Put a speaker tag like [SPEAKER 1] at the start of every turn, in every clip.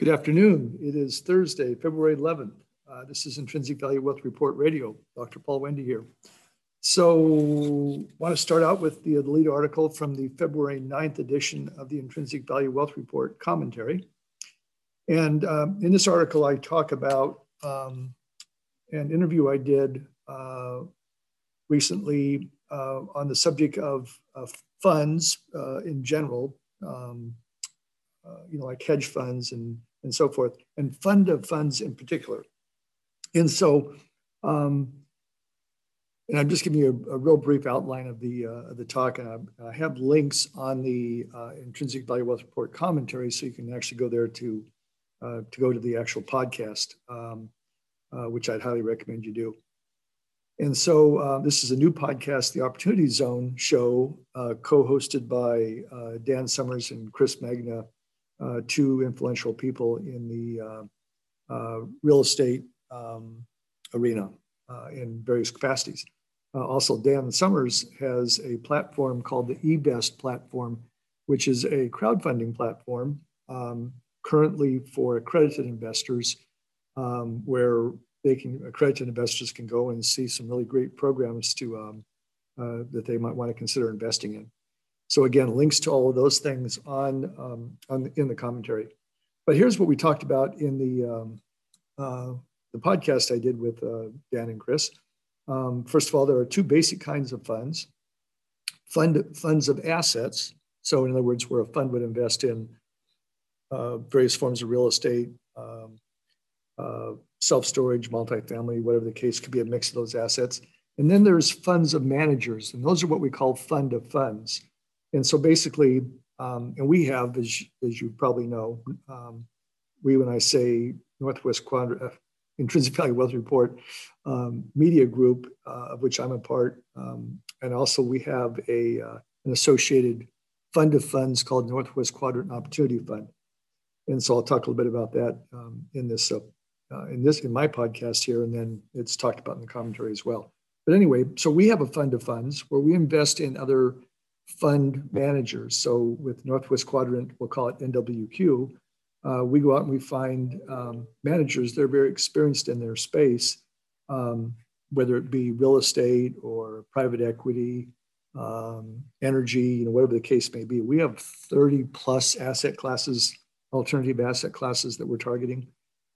[SPEAKER 1] Good afternoon. It is Thursday, February 11th. Uh, this is Intrinsic Value Wealth Report Radio. Dr. Paul Wendee here. So, I want to start out with the, lead article from the February 9th edition of the Intrinsic Value Wealth Report commentary. And um, in this article, I talk about um, an interview I did uh, recently uh, on the subject of, funds uh, in general, um, you know, like hedge funds and, and so forth, and fund of funds in particular. And so, um, and I'm just giving you a, a real brief outline of the, uh, of the talk, and I, I have links on the uh, Intrinsic Value Wealth Report commentary, so you can actually go there to, uh, to go to the actual podcast, um, uh, which I'd highly recommend you do. And so uh, this is a new podcast, the Opportunity Zone show, uh, co-hosted by uh, Dan Summers and Chris Magna, uh, two influential people in the uh, uh, real estate um, arena in various capacities. also, Dan Summers has a platform called the eVest platform, which is a crowdfunding platform um, currently for accredited investors, um, where they can accredited investors can go and see some really great programs to um, uh, that they might want to consider investing in. So again, links to all of those things on, um, on in the commentary. But here's what we talked about in the um, uh, the podcast I did with uh, Dan and Chris. Um, first of all, there are two basic kinds of funds: fund funds of assets. So in other words, where a fund would invest in uh, various forms of real estate, um, uh, self-storage, multifamily, whatever the case, could be a mix of those assets. And then there's funds of managers, and those are what we call fund of funds. And so basically, um, and we have, as, as you probably know, um, we, when I say Northwest Quadrant, uh, Intrinsic Value Wealth Report um, media group, uh, of which I'm a part, um, and also we have a, uh, an associated fund of funds called Northwest Quadrant Opportunity Fund. And so I'll talk a little bit about that um, in this uh, uh, in this in my podcast here, and then it's talked about in the commentary as well. But anyway, so we have a fund of funds where we invest in other fund managers. So with Northwest Quadrant, we'll call it NWQ. Uh, we go out and we find um, managers that are very experienced in their space, um, whether it be real estate or private equity, um, energy, you know, whatever the case may be. We have 30 plus asset classes, alternative asset classes that we're targeting.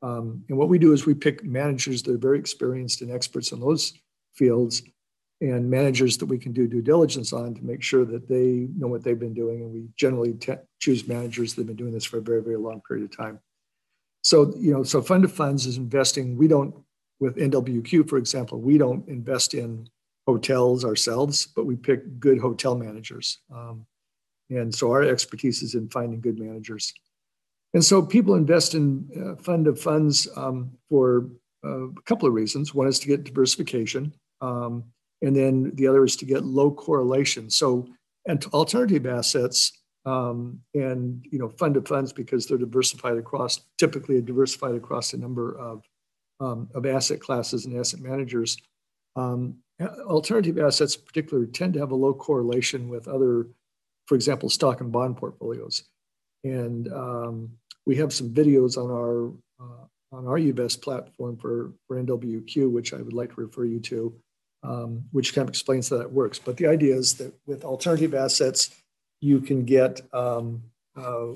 [SPEAKER 1] Um, and what we do is we pick managers that are very experienced and experts in those fields and managers that we can do due diligence on to make sure that they know what they've been doing. And we generally choose managers that have been doing this for a very, very long period of time. So, you know, so fund of funds is investing. We don't, with NWQ, for example, we don't invest in hotels ourselves, but we pick good hotel managers. Um, and so our expertise is in finding good managers. And so people invest in uh, fund of funds um, for uh, a couple of reasons. One is to get diversification, um, and then the other is to get low correlation. So, and alternative assets um, and you know fund of funds because they're diversified across, typically diversified across a number of um, of asset classes and asset managers. Um, alternative assets, in particular, tend to have a low correlation with other, for example, stock and bond portfolios. And um, we have some videos on our uh, on our eVest platform for, for NWQ, which I would like to refer you to, um, which kind of explains how that works. But the idea is that with alternative assets, you can get um, uh,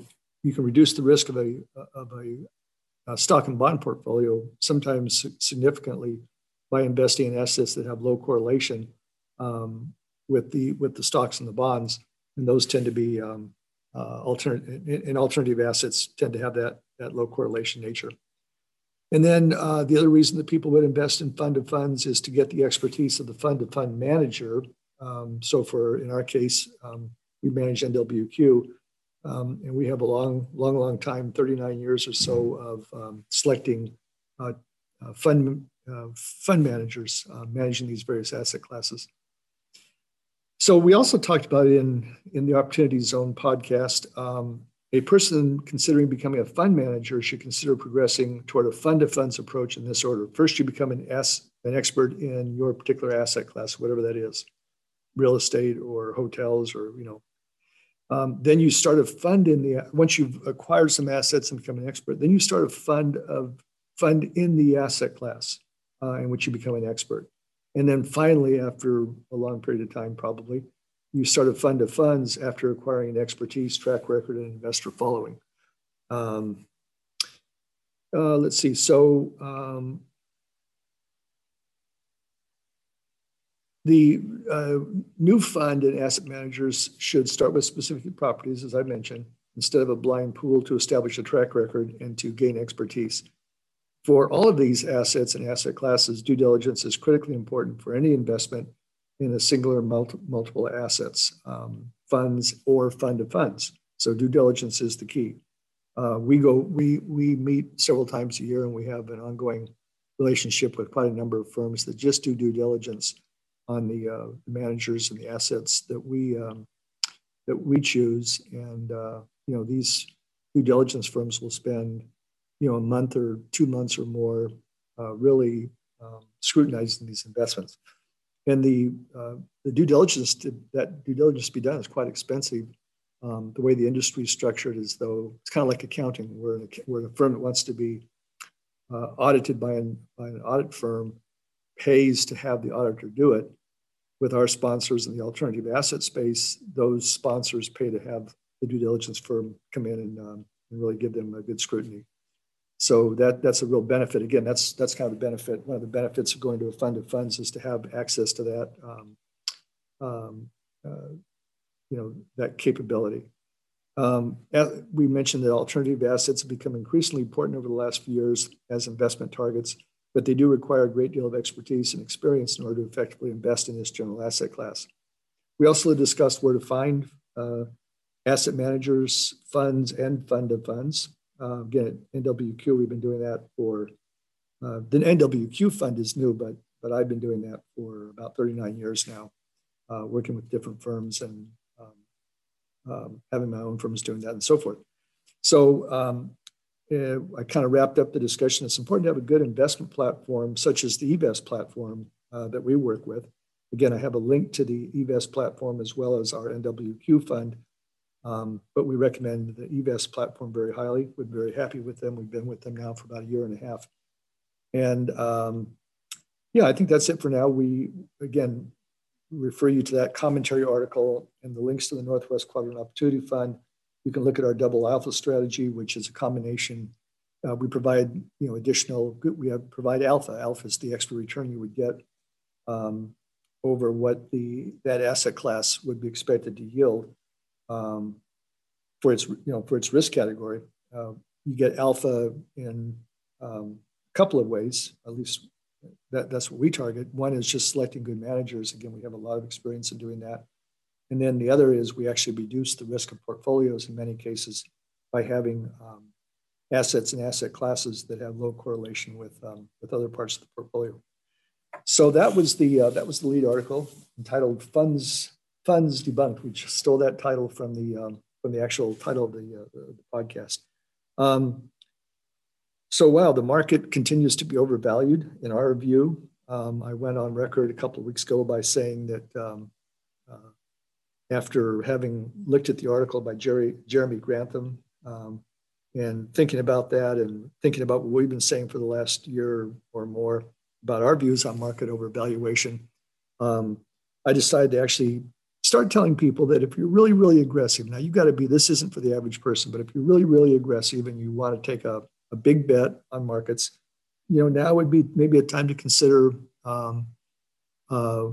[SPEAKER 1] you can reduce the risk of a of a, a, stock and bond portfolio sometimes significantly by investing in assets that have low correlation um, with the with the stocks and the bonds, and those tend to be um, uh, alternative in alternative assets tend to have that that low correlation nature. And then uh, the other reason that people would invest in fund of funds is to get the expertise of the fund of fund manager. Um, so for in our case, um, we manage NWQ, um, and we have a long, long, long time, 39 years or so of um, selecting uh, uh, fund uh, fund managers uh, managing these various asset classes. So we also talked about in in the Opportunity Zone podcast. A person considering becoming a fund manager should consider progressing toward a fund of funds approach in this order. First, you become an S, an expert in your particular asset class, whatever that is, real estate or hotels or you know. Um, then you start a fund in the once you've acquired some assets and become an expert. Then you start a fund of fund in the asset class uh, in which you become an expert. And then finally, after a long period of time, probably, you start a fund of funds after acquiring an expertise, track record, and investor following. Um, uh, let's see. So um, the uh, new fund and asset managers should start with specific properties, as I mentioned, instead of a blind pool to establish a track record and to gain expertise. For all of these assets and asset classes, due diligence is critically important for any investment in a singular multi- multiple assets, um, funds or fund of funds. So due diligence is the key. Uh, we go, we we meet several times a year, and we have an ongoing relationship with quite a number of firms that just do due diligence on the, uh, managers and the assets that we um, that we choose. And uh, you know, these due diligence firms will spend you know a month or two months or more uh, really um, scrutinizing these investments. And the uh, the due diligence to, that due diligence to be done is quite expensive. Um, the way the industry is structured is though it's kind of like accounting, where, where a firm that wants to be uh, audited by an, by an audit firm pays to have the auditor do it. With our sponsors in the alternative asset space, those sponsors pay to have the due diligence firm come in and, um, and really give them a good scrutiny. So that that's a real benefit. Again, that's that's kind of the benefit. One of the benefits of going to a fund of funds is to have access to that, um, um, uh, you know, that capability. Um, we mentioned that alternative assets have become increasingly important over the last few years as investment targets but they do require a great deal of expertise and experience in order to effectively invest in this general asset class. We also discussed where to find uh, asset managers, funds, and fund of funds. Uh, again, at NWQ, we've been doing that for uh, the NWQ fund is new, but but I've been doing that for about 39 years now, uh, working with different firms and um, um, having my own firms doing that and so forth. So um, uh, I kind of wrapped up the discussion. It's important to have a good investment platform, such as the eVest platform uh, that we work with. Again, I have a link to the eVest platform as well as our NWQ fund. Um, but we recommend the eVest platform very highly. We're very happy with them. We've been with them now for about a year and a half. And um, yeah, I think that's it for now. We, again, refer you to that commentary article and the links to the Northwest Quadrant Opportunity Fund you can look at our double alpha strategy, which is a combination. Uh, we provide, you know, additional. We have provide alpha. Alpha is the extra return you would get um, over what the that asset class would be expected to yield um, for its, you know, for its risk category. Uh, you get alpha in um, a couple of ways. At least that, that's what we target. One is just selecting good managers. Again, we have a lot of experience in doing that. And then the other is we actually reduce the risk of portfolios in many cases by having um, assets and asset classes that have low correlation with, um, with other parts of the portfolio. So that was the uh, that was the lead article entitled "Funds Funds Debunked." We just stole that title from the um, from the actual title of the, uh, the, podcast. Um, so wow, the market continues to be overvalued in our view. Um, I went on record a couple of weeks ago by saying that um, uh, after having looked at the article by Jerry, Jeremy Grantham um, and thinking about that and thinking about what we've been saying for the last year or more about our views on market overvaluation, um, I decided to actually start telling people that if you're really, really aggressive, now you've got to be, this isn't for the average person, but if you're really, really aggressive and you want to take a, a big bet on markets, you know, now would be maybe a time to consider um, uh,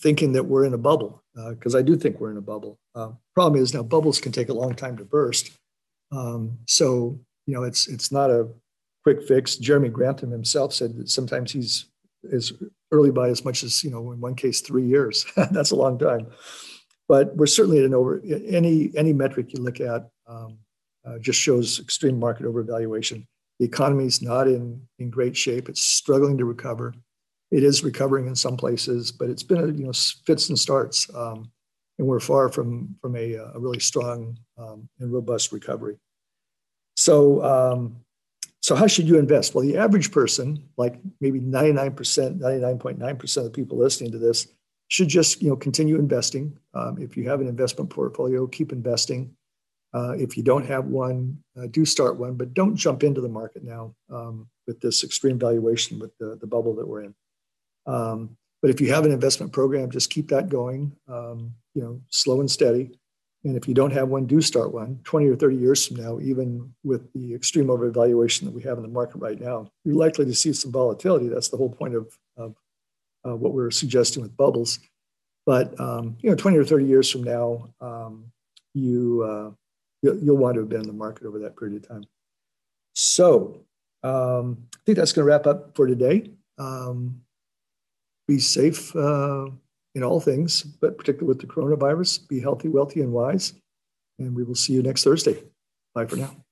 [SPEAKER 1] thinking that we're in a bubble because uh, I do think we're in a bubble. Uh, problem is now bubbles can take a long time to burst. Um, so you know it's it's not a quick fix. Jeremy Grantham himself said that sometimes he's is early by as much as you know in one case three years. That's a long time. But we're certainly at an over any any metric you look at um, uh, just shows extreme market overvaluation. The economy is not in in great shape. It's struggling to recover it is recovering in some places, but it's been a you know fits and starts, um, and we're far from from a, a really strong um, and robust recovery. So, um, so how should you invest? Well, the average person, like maybe 99%, 99.9% of the people listening to this, should just you know continue investing. Um, if you have an investment portfolio, keep investing. Uh, if you don't have one, uh, do start one, but don't jump into the market now um, with this extreme valuation with the, the bubble that we're in. Um, but if you have an investment program, just keep that going, um, you know, slow and steady. And if you don't have one, do start one. 20 or 30 years from now, even with the extreme overvaluation that we have in the market right now, you're likely to see some volatility. That's the whole point of, of uh, what we're suggesting with bubbles. But um, you know, 20 or 30 years from now, um, you uh, you'll, you'll, want to have been in the market over that period of time. So um, I think that's going to wrap up for today. Um, be safe uh, in all things, but particularly with the coronavirus. Be healthy, wealthy, and wise. And we will see you next Thursday. Bye for now.